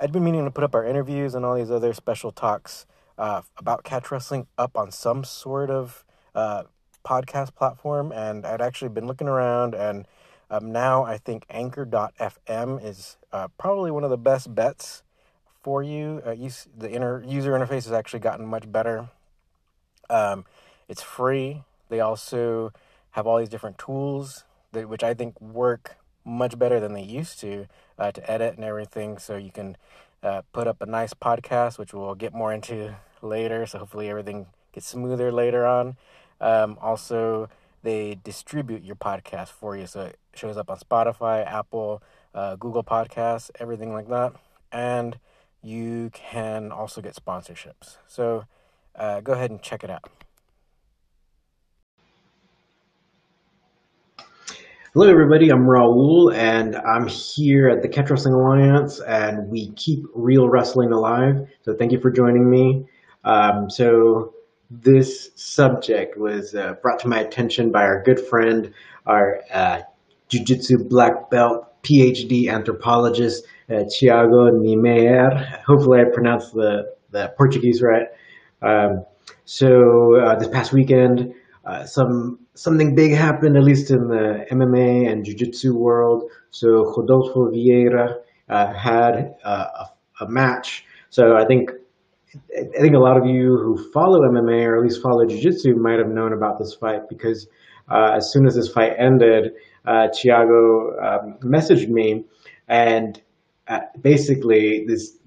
I'd been meaning to put up our interviews and all these other special talks uh, about catch wrestling up on some sort of uh, podcast platform, and I'd actually been looking around, and um, now I think Anchor.fm is uh, probably one of the best bets for you. Uh, use, the inner user interface has actually gotten much better. Um, it's free. They also have all these different tools that, which I think work much better than they used to uh, to edit and everything. So you can uh, put up a nice podcast, which we'll get more into later. So hopefully everything gets smoother later on. Um, also, they distribute your podcast for you, so it shows up on Spotify, Apple, uh, Google Podcasts, everything like that, and you can also get sponsorships. So uh, go ahead and check it out. Hello, everybody. I'm Raul, and I'm here at the Catch Wrestling Alliance, and we keep real wrestling alive. So, thank you for joining me. Um, so, this subject was uh, brought to my attention by our good friend, our uh, Jiu Jitsu black belt PhD anthropologist, uh, Thiago Niemeyer. Hopefully, I pronounced the, the Portuguese right. Um, so, uh, this past weekend, uh, some something big happened, at least in the MMA and Jiu-Jitsu world. So Rodolfo Vieira uh, had uh, a, a, match. So I think I think a lot of you who follow MMA or at least follow Jiu-Jitsu might have known about this fight because uh, as soon as this fight ended, uh, Thiago um, messaged me and basically this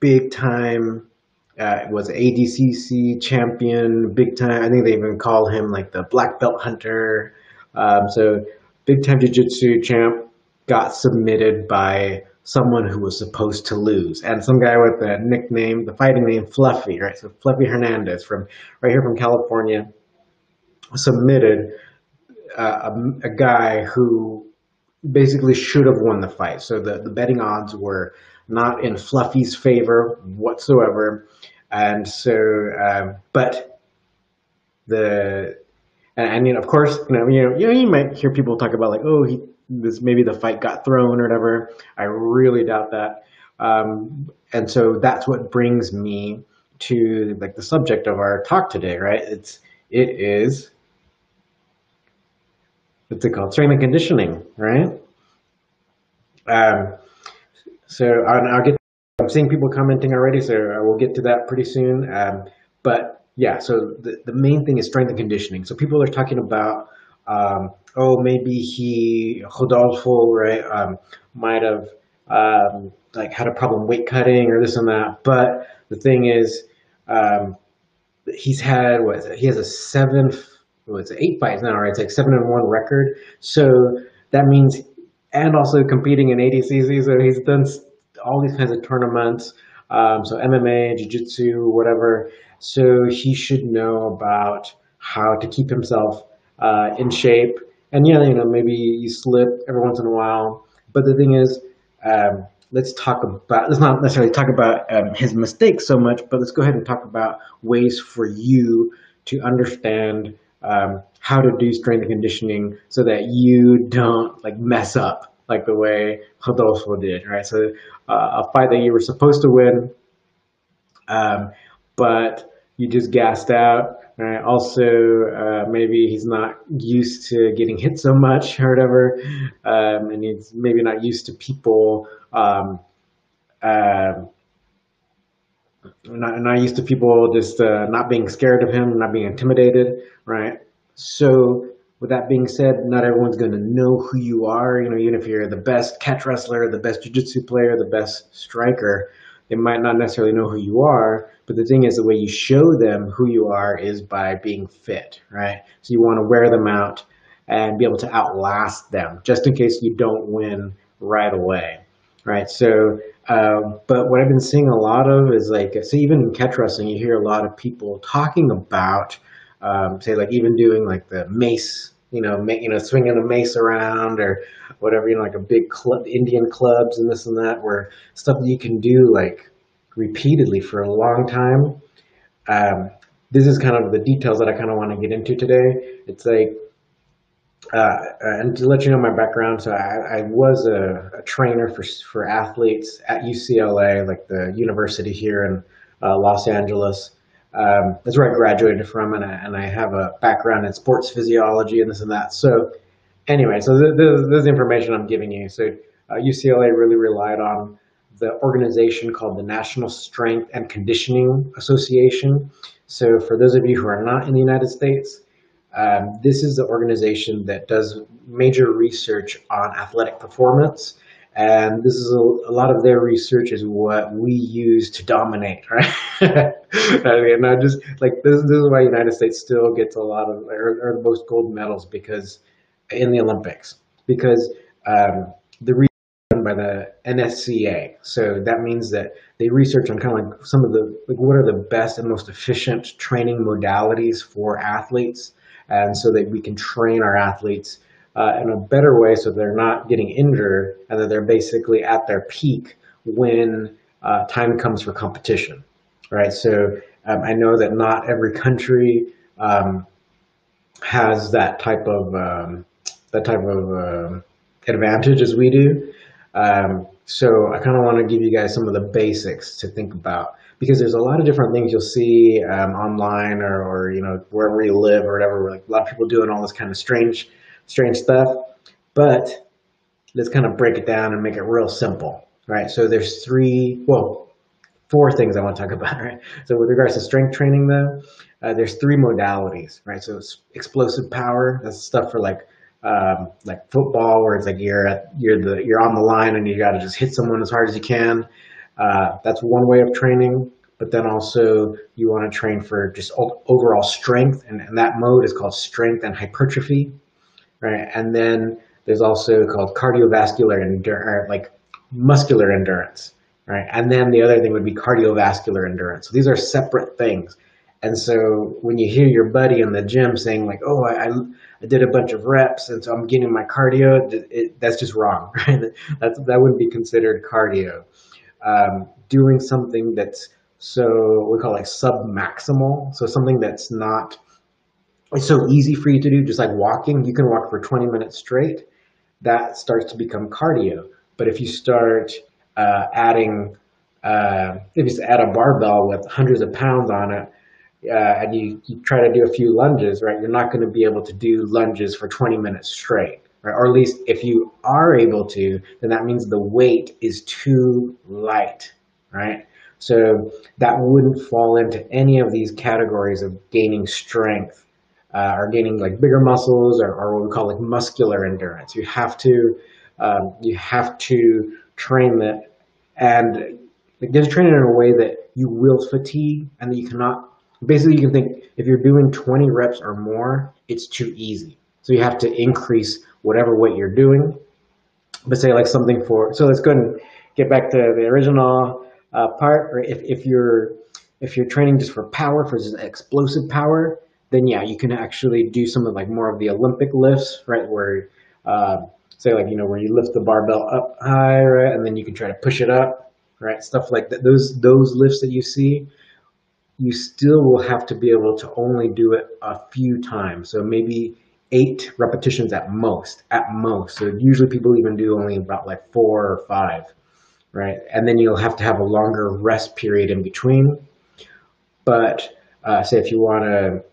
big time uh, was ADCC champion, big time. I think they even call him like the black belt hunter. Um, so big time jiu-jitsu champ got submitted by someone who was supposed to lose, and some guy with the nickname, the fighting name Fluffy, right? So Fluffy Hernandez from right here from California submitted uh, a, a guy who basically should have won the fight. So the, the betting odds were not in Fluffy's favor whatsoever. And so, um, but the, and, and, you know, of course, you know, you know, you you might hear people talk about like, oh, he, this maybe the fight got thrown or whatever. I really doubt that. Um, and so that's what brings me to like the subject of our talk today, right? It's it is what's it called? Strength and conditioning, right? Um, so I'll, I'll get seeing people commenting already, so I will get to that pretty soon. Um, but yeah, so the, the main thing is strength and conditioning. So people are talking about, um, oh, maybe he, Rodolfo, right, um, might have um, like had a problem weight cutting or this and that. But the thing is, um, he's had, what is it? He has a seven, what's eight fights now, right? It's like seven and one record. So that means, and also competing in ADCC, so he's done all these kinds of tournaments. Um, so MMA, jiu-jitsu, whatever. So he should know about how to keep himself uh, in shape. And yeah, you know, maybe you slip every once in a while. But the thing is, um, let's talk about, let's not necessarily talk about um, his mistakes so much, but let's go ahead and talk about ways for you to understand um, how to do strength and conditioning so that you don't like mess up like the way Rodolfo did, right? So uh, a fight that you were supposed to win, um, but you just gassed out. Right? Also, uh, maybe he's not used to getting hit so much or whatever, um, and he's maybe not used to people. Um, uh, not, not used to people just uh, not being scared of him, not being intimidated, right? So with that being said, not everyone's going to know who you are. You know, even if you're the best catch wrestler, the best jiu-jitsu player, the best striker, they might not necessarily know who you are. But the thing is, the way you show them who you are is by being fit, right? So you want to wear them out and be able to outlast them, just in case you don't win right away, right? So, uh, but what I've been seeing a lot of is like, so even in catch wrestling, you hear a lot of people talking about um, say like even doing like the mace, you know, ma- you know, swinging a mace around or whatever, you know, like a big club, Indian clubs and this and that, where stuff that you can do like repeatedly for a long time. Um, this is kind of the details that I kind of want to get into today. It's like uh, and to let you know my background, so I, I was a, a, trainer for for athletes at UCLA, like the university here in uh, Los Angeles. Um, that's where I graduated from, and I, and I have a background in sports physiology and this and that. So, anyway, so this, this is the information I'm giving you. So, uh, UCLA really relied on the organization called the National Strength and Conditioning Association. So, for those of you who are not in the United States, um, this is the organization that does major research on athletic performance. And this is a, a lot of their research is what we use to dominate, right? I mean, not just like this, this is why United States still gets a lot of, or, or the most gold medals because in the Olympics, because um, the research done by the NSCA. So that means that they research on kind of like some of the, like what are the best and most efficient training modalities for athletes and so that we can train our athletes uh, in a better way so they're not getting injured and that they're basically at their peak when uh, time comes for competition, right? So um, I know that not every country um, has that type of um, that type of um, advantage as we do. Um, so I kind of want to give you guys some of the basics to think about because there's a lot of different things you'll see um, online or, or, you know wherever you live or whatever. Like a lot of people doing all this kind of strange, strange stuff. But let's kind of break it down and make it real simple, right? So there's three, well, four things I want to talk about, right? So with regards to strength training, though, uh, there's three modalities, right? So it's explosive power. That's stuff for like um, like football, where it's like you're at, you're the you're on the line and you got to just hit someone as hard as you can. Uh, that's one way of training, but then also you want to train for just overall strength, and, and that mode is called strength and hypertrophy, right? And then there's also called cardiovascular endurance, like muscular endurance, right? And then the other thing would be cardiovascular endurance. So these are separate things. And so when you hear your buddy in the gym saying like, "Oh, I, I did a bunch of reps, and so I'm getting my cardio," it, it, that's just wrong, right? That's that wouldn't be considered cardio um, doing something that's so we call like sub-maximal. So something that's not it's so easy for you to do, just like walking. You can walk for 20 minutes straight. That starts to become cardio. But if you start uh, adding, uh, if you add a barbell with hundreds of pounds on it, uh, and you, you try to do a few lunges, right? You're not going to be able to do lunges for 20 minutes straight right? Or at least if you are able to, then that means the weight is too light, right? So that wouldn't fall into any of these categories of gaining strength uh, or gaining like bigger muscles or, or, what we call like muscular endurance. You have to um, you have to train that and like, just train it in a way that you will fatigue and that you cannot. Basically, you can think if you're doing 20 reps or more, it's too easy. So you have to increase whatever weight you're doing. But say like something for, so let's go and get back to the original uh, part. Or if, if you're if you're training just for power, for explosive power, then yeah, you can actually do some of like more of the Olympic lifts, right? Where uh, say like you know where you lift the barbell up high, right, and then you can try to push it up, right? Stuff like that. Those those lifts that you see, you still will have to be able to only do it a few times. So maybe eight repetitions at most, at most. So usually people even do only about like four or five, right? And then you'll have to have a longer rest period in between. But uh, say if you want to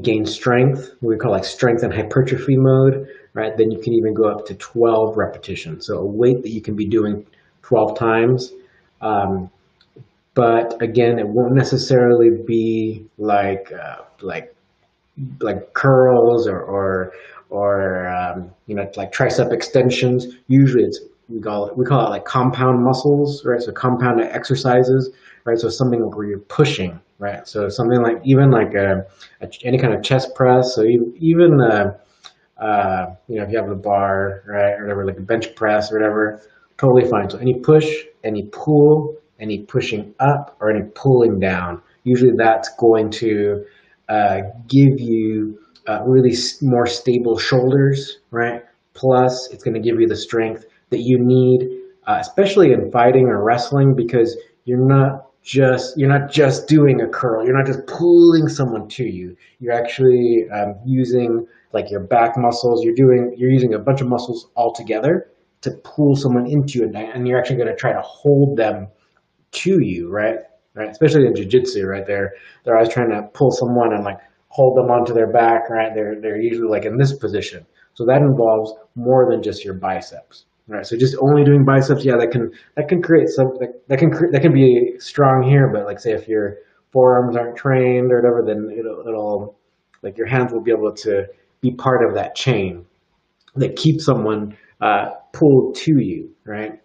gain strength, we call like strength and hypertrophy mode, right? Then you can even go up to 12 repetitions. So a weight that you can be doing 12 times. Um, but again, it won't necessarily be like uh, like like curls or or, or um, you know like tricep extensions. Usually it's we call it we call it like compound muscles, right? So compound exercises, right? So something where you're pushing, right? So something like even like a, a any kind of chest press. So even even uh, uh, you know if you have the bar, right, or whatever, like a bench press or whatever, totally fine. So any push, any pull, any pushing up, or any pulling down. Usually that's going to uh, give you uh, really more stable shoulders, right? Plus, it's going to give you the strength that you need, uh, especially in fighting or wrestling, because you're not just you're not just doing a curl. You're not just pulling someone to you. You're actually um, using like your back muscles. You're doing you're using a bunch of muscles all together to pull someone into you, and, and you're actually going to try to hold them to you, right? Right, especially in jiu-jitsu, right? They're they're always trying to pull someone and like hold them onto their back, right? They're they're usually like in this position. So that involves more than just your biceps. Right. So just only doing biceps, yeah, that can that can create some that, that can that can be strong here, but like say if your forearms aren't trained or whatever, then it'll it'll like your hands will be able to be part of that chain that keeps someone uh, pulled to you, right?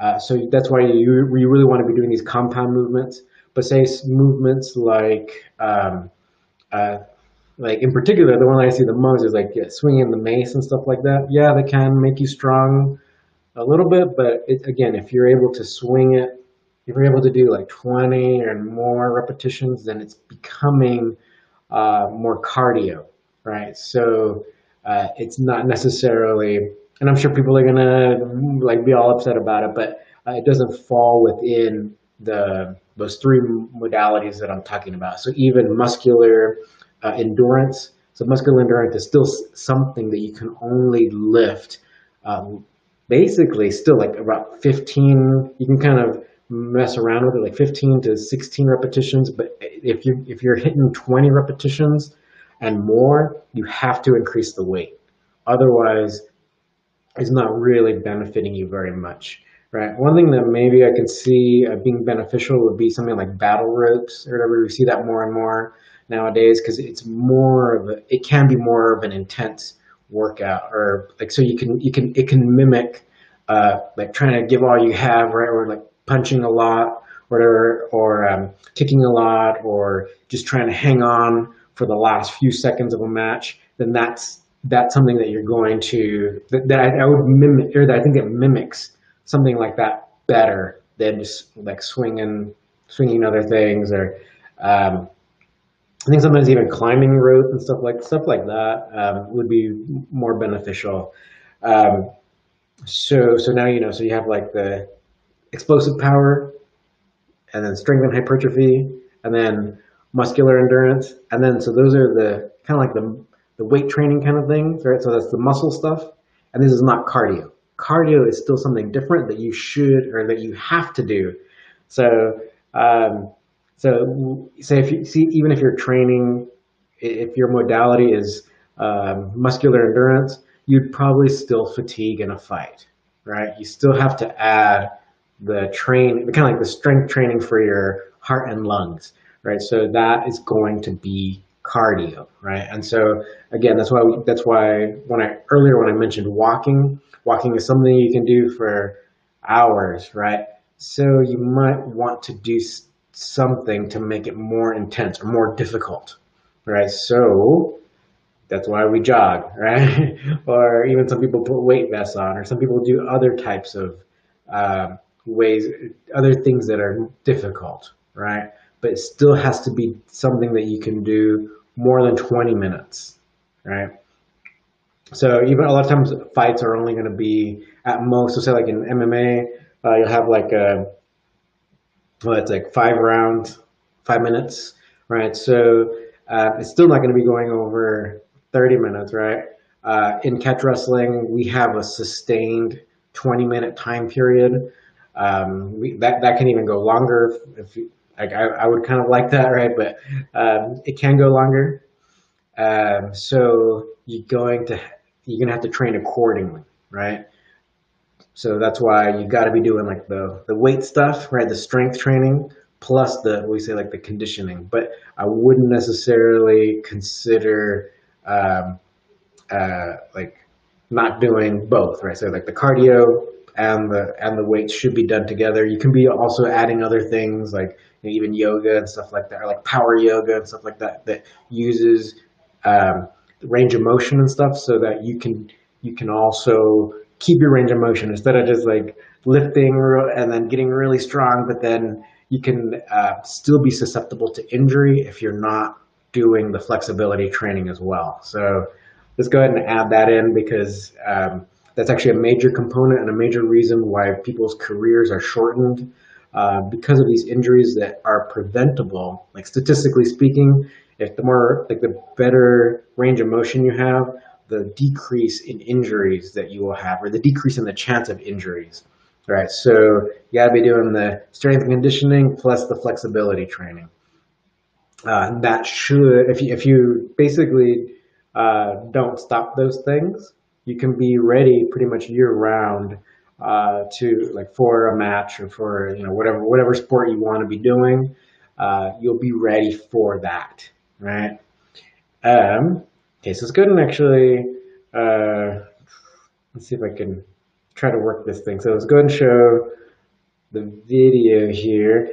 Uh, so that's why you you really want to be doing these compound movements. But say movements like um, uh, like in particular, the one I see the most is like yeah, swinging the mace and stuff like that. Yeah, they can make you strong a little bit, but it, again, if you're able to swing it, if you're able to do like 20 or more repetitions, then it's becoming uh, more cardio, right? So uh, it's not necessarily, and I'm sure people are gonna like be all upset about it, but uh, it doesn't fall within the those three modalities that I'm talking about. So even muscular uh, endurance. So muscular endurance is still something that you can only lift um, basically still like about 15 you can kind of mess around with it like 15 to 16 repetitions but if you if you're hitting 20 repetitions and more you have to increase the weight. Otherwise it's not really benefiting you very much right? One thing that maybe i can see uh, being beneficial would be something like battle ropes or whatever. We see that more and more nowadays because it's more of a it can be more of an intense workout or like so you can you can it can mimic uh, like trying to give all you have right or like punching a lot whatever or um, kicking a lot or just trying to hang on for the last few seconds of a match then that's that's something that you're going to that, that I, I, would mimic or that I think it mimics something like that better than just like swinging swinging other things or um, I think sometimes even climbing rope and stuff like stuff like that um, would be more beneficial. Um, so so now you know. So you have like the explosive power, and then strength and hypertrophy, and then muscular endurance, and then so those are the kind of like the the weight training kind of things, right? So that's the muscle stuff, and this is not cardio. Cardio is still something different that you should or that you have to do. So um, so say if you see, even if you're training, if your modality is um, muscular endurance, you'd probably still fatigue in a fight, right? You still have to add the train, kind of like the strength training for your heart and lungs, right? So that is going to be cardio, right? And so again, that's why we, that's why when I earlier when I mentioned walking, walking is something you can do for hours, right? So you might want to do something to make it more intense or more difficult, right? So that's why we jog, right? or even some people put weight vests on, or some people do other types of uh, ways, other things that are difficult, right? But it still has to be something that you can do more than 20 minutes, right? So even a lot of times fights are only going to be at most, so say like in MMA, uh, you'll have like a well, it's like five rounds, five minutes, right? So uh, it's still not going to be going over 30 minutes, right? Uh, in catch wrestling, we have a sustained 20 minute time period. Um, we, that, that can even go longer. If you, like, I, I would kind of like that, right? But um, it can go longer. Um, so you're going to you're gonna have to train accordingly, right? So that's why you got to be doing like the the weight stuff, right? The strength training plus the we say like the conditioning. But I wouldn't necessarily consider um, uh, like not doing both, right? So like the cardio and the and the weights should be done together. You can be also adding other things like you know, even yoga and stuff like that, or like power yoga and stuff like that that uses um, range of motion and stuff, so that you can you can also keep your range of motion instead of just like lifting and then getting really strong, but then you can uh, still be susceptible to injury if you're not doing the flexibility training as well. So let's go ahead and add that in because um, that's actually a major component and a major reason why people's careers are shortened uh, because of these injuries that are preventable. Like statistically speaking, if the more like the better range of motion you have, the decrease in injuries that you will have, or the decrease in the chance of injuries. Right. So you gotta be doing the strength and conditioning plus the flexibility training. Uh, that should, if you, if you basically uh, don't stop those things, you can be ready pretty much year round uh, to like for a match or for you know whatever whatever sport you want to be doing. Uh, you'll be ready for that, right? Um, okay, so let's go and actually uh, let's see if I can try to work this thing. So let's go and show the video here.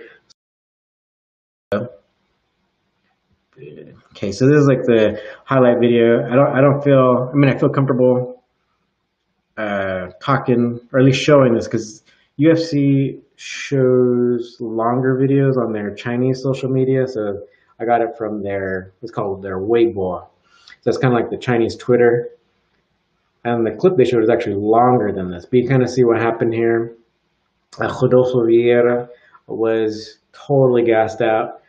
Okay, so this is like the highlight video. I don't I don't feel I mean I feel comfortable uh, talking or at least showing this because UFC shows longer videos on their Chinese social media. So I got it from their it's called their Weibo. So it's kind of like the Chinese Twitter. And the clip they showed is actually longer than this. But you kind of see what happened here. Uh, Rodolfo Vieira was totally gassed out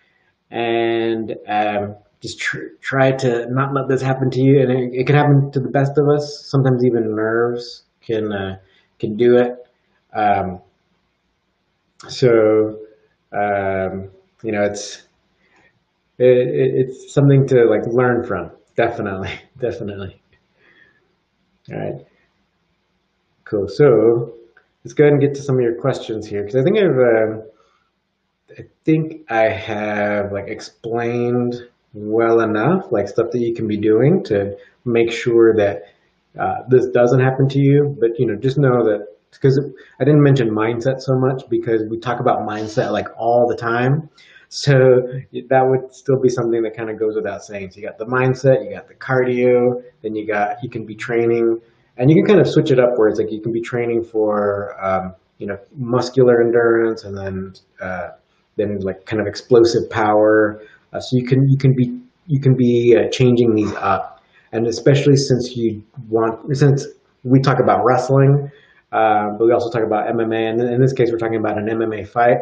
and um, just tr- try to not let this happen to you. And it, it, can happen to the best of us. Sometimes even nerves can uh, can do it. Um, so um, you know, it's it, it's something to like learn from. Definitely, definitely. All right. Cool. So let's go ahead and get to some of your questions here because I think I've. Uh, I think I have like explained well enough, like stuff that you can be doing to make sure that uh, this doesn't happen to you. But you know, just know that because I didn't mention mindset so much because we talk about mindset like all the time. So that would still be something that kind of goes without saying. So you got the mindset, you got the cardio, then you got you can be training, and you can kind of switch it up where it's like you can be training for um, you know muscular endurance, and then uh, then like kind of explosive power. Uh, so you can you can be you can be uh, changing these up, and especially since you want since we talk about wrestling, uh, but we also talk about MMA, and in this case we're talking about an MMA fight.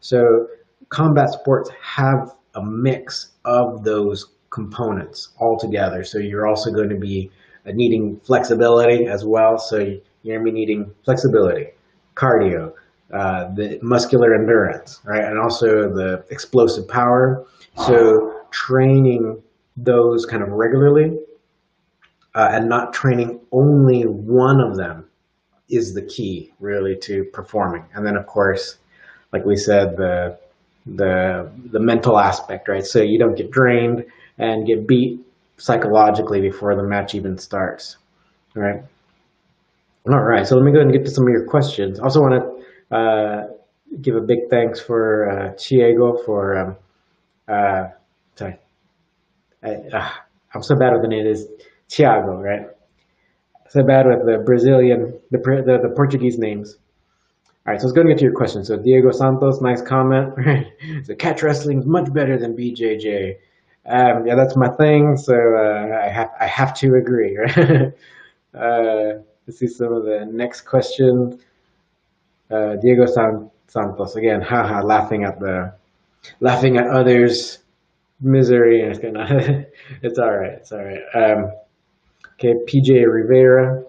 So combat sports have a mix of those components all together. So you're also going to be uh, needing flexibility as well. So you're going to be needing flexibility, cardio, uh, the muscular endurance, right, and also the explosive power. So training those kind of regularly uh, and not training only one of them is the key really to performing. And then of course, like we said, the the the mental aspect, right? So you don't get drained and get beat psychologically before the match even starts, right? All right, so let me go ahead and get to some of your questions. Also want to uh, give a big thanks for uh, Chiego for, um, uh, sorry, I, uh, I'm so bad with the name, it is Thiago, right? So bad with the Brazilian, the, the, the Portuguese names. All right, so let's go to your question. So Diego Santos, nice comment. So catch wrestling is much better than BJJ. Um, yeah, that's my thing. So uh, I have I have to agree. Uh, let's see some of the next questions. Uh, Diego San, Santos again, haha, laughing at the laughing at others' misery. It's gonna, it's all right. It's all right. Um, okay, PJ Rivera.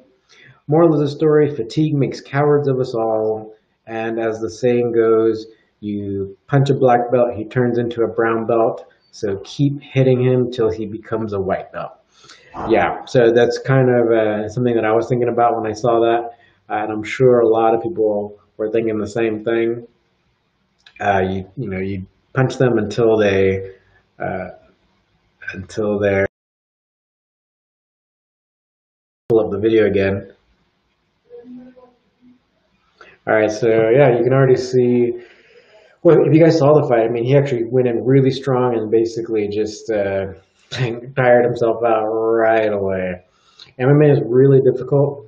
Moral of the story: Fatigue makes cowards of us all. And as the saying goes, you punch a black belt, he turns into a brown belt. So keep hitting him till he becomes a white belt. Yeah, so that's kind of uh, something that I was thinking about when I saw that. And I'm sure a lot of people were thinking the same thing. Uh, you you know you punch them until they uh, until they're pull up the video again all right, so yeah, you can already see. Well, if you guys saw the fight, I mean, he actually went in really strong and basically just uh, tired himself out right away. MMA is really difficult,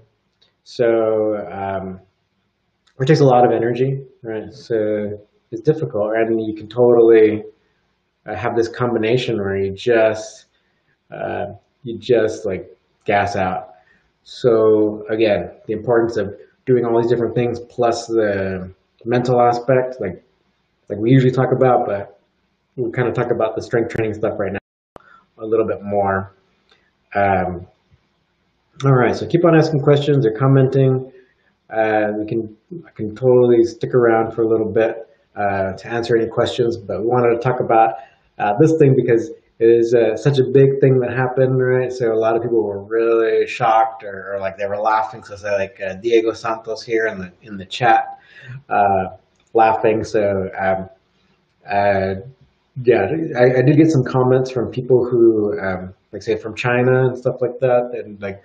so um, it takes a lot of energy, right? So it's difficult, and you can totally uh, have this combination where you just uh, you just like gas out. So again, the importance of doing all these different things plus the mental aspect, like like we usually talk about, but we'll kind of talk about the strength training stuff right now a little bit more. Um, all right, so keep on asking questions or commenting. Uh, we can I can totally stick around for a little bit uh, to answer any questions, but we wanted to talk about uh, this thing because is uh, such a big thing that happened, right? So a lot of people were really shocked, or, or like they were laughing. So like uh, Diego Santos here in the in the chat, uh, laughing. So um, yeah, I, I, did get some comments from people who, um, like say from China and stuff like that, and like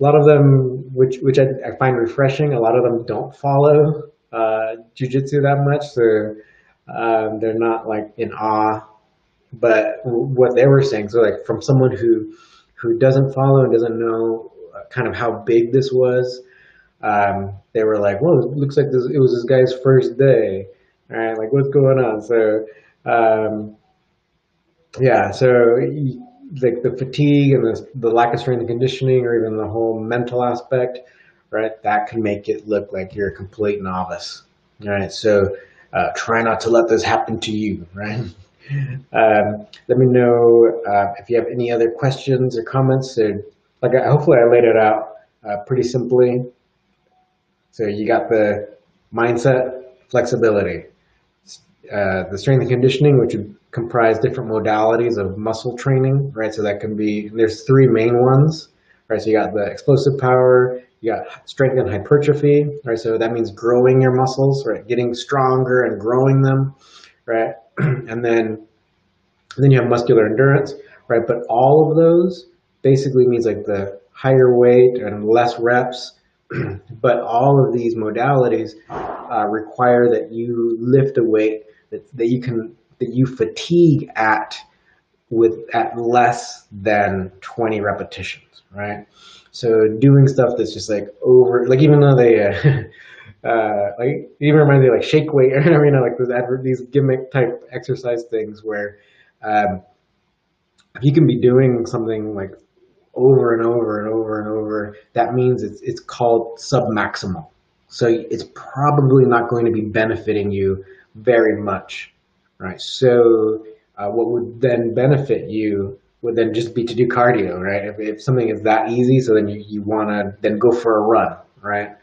a lot of them, which which I, I find refreshing. A lot of them don't follow uh, jujitsu that much, so um, they're not like in awe. But what they were saying, so like from someone who who doesn't follow and doesn't know uh, kind of how big this was, um, they were like, "Well, it looks like this, it was this guy's first day." All right, like what's going on? So, um, yeah, so like the fatigue and the, the lack of strength and conditioning or even the whole mental aspect, right? That can make it look like you're a complete novice, right? So uh, try not to let this happen to you, right? Um, let me know uh, if you have any other questions or comments. So, like, hopefully, I laid it out uh, pretty simply. So you got the mindset, flexibility, uh, the strength and conditioning, which would comprise different modalities of muscle training, right? So that can be, there's three main ones, right? So you got the explosive power, you got strength and hypertrophy, right? So that means growing your muscles, right? Getting stronger and growing them, right? and then, then you have muscular endurance, right? But all of those basically means like the higher weight and less reps, but all of these modalities uh, require that you lift a weight that, that you can that you fatigue at with at less than 20 repetitions, right? So doing stuff that's just like over, like even though they, uh, uh, like even reminds me like shake weight, or you know, like those these gimmick type exercise things where um, you can be doing something like over and over and over and over, that means it's it's called submaximal. So it's probably not going to be benefiting you very much, right? So uh, what would then benefit you would then just be to do cardio, right? If, if something is that easy, so then you, you want to then go for a run, right?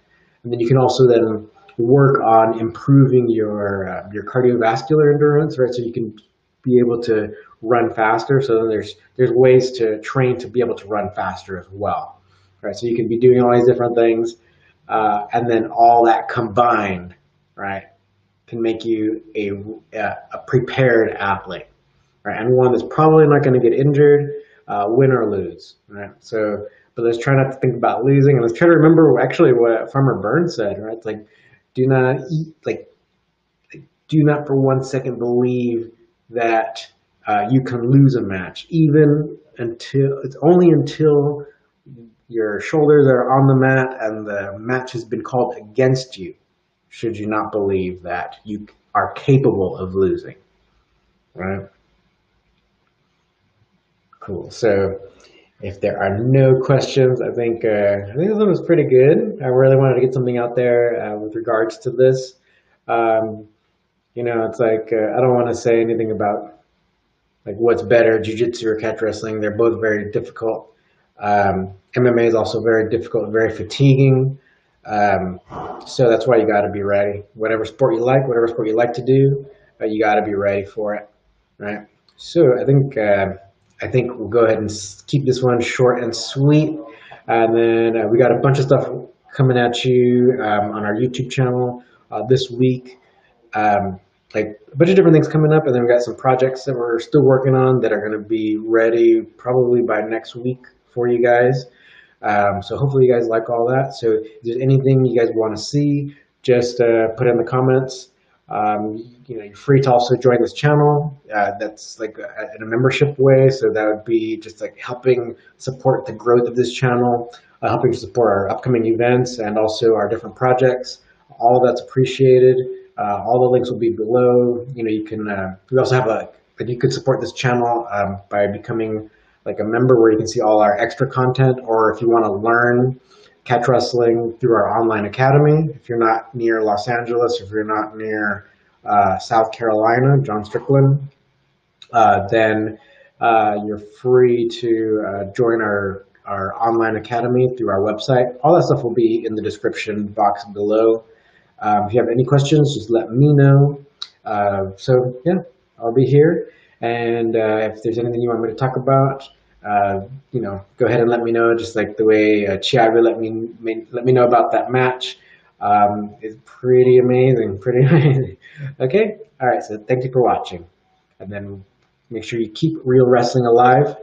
And then you can also then work on improving your uh, your cardiovascular endurance, right? So you can be able to run faster. So then there's there's ways to train to be able to run faster as well, right? So you can be doing all these different things, uh, and then all that combined, right, can make you a, a prepared athlete, right? And one that's probably not going to get injured, uh, win or lose, right? So, but let's try not to think about losing, and let's try to remember actually what Farmer Burns said, right? Like, do not eat, like, do not for one second believe that uh, you can lose a match, even until it's only until your shoulders are on the mat and the match has been called against you should you not believe that you are capable of losing, right? Cool. So if there are no questions, I think uh, I think this one was pretty good. I really wanted to get something out there uh, with regards to this. Um, you know, it's like uh, I don't want to say anything about like what's better, jiu-jitsu or catch wrestling. They're both very difficult. Um, MMA is also very difficult, very fatiguing. Um, so that's why you got to be ready. Whatever sport you like, whatever sport you like to do, uh, you got to be ready for it, right? So I think uh, I think we'll go ahead and keep this one short and sweet, and then uh, we got a bunch of stuff coming at you um, on our YouTube channel uh, this week. Um, like a bunch of different things coming up, and then we got some projects that we're still working on that are going to be ready probably by next week for you guys. Um, so hopefully you guys like all that. So if there's anything you guys want to see, just uh, put in the comments. Um, you know, you're free to also join this channel. Uh, that's like a, in a membership way. So that would be just like helping support the growth of this channel, uh, helping to support our upcoming events and also our different projects. All that's appreciated. Uh, all the links will be below. You know, you can. Uh, we also have a. You could support this channel um, by becoming like a member where you can see all our extra content, or if you want to learn catch wrestling through our online academy, if you're not near Los Angeles, if you're not near uh, South Carolina, John Strickland, uh, then uh, you're free to uh, join our, our online academy through our website. All that stuff will be in the description box below. Um, if you have any questions, just let me know. Uh, so, yeah, I'll be here. And uh, if there's anything you want me to talk about, uh, you know, go ahead and let me know. Just like the way uh, let me let me know about that match. Um, it's pretty amazing, pretty amazing. okay, all right. So thank you for watching, and then make sure you keep real wrestling alive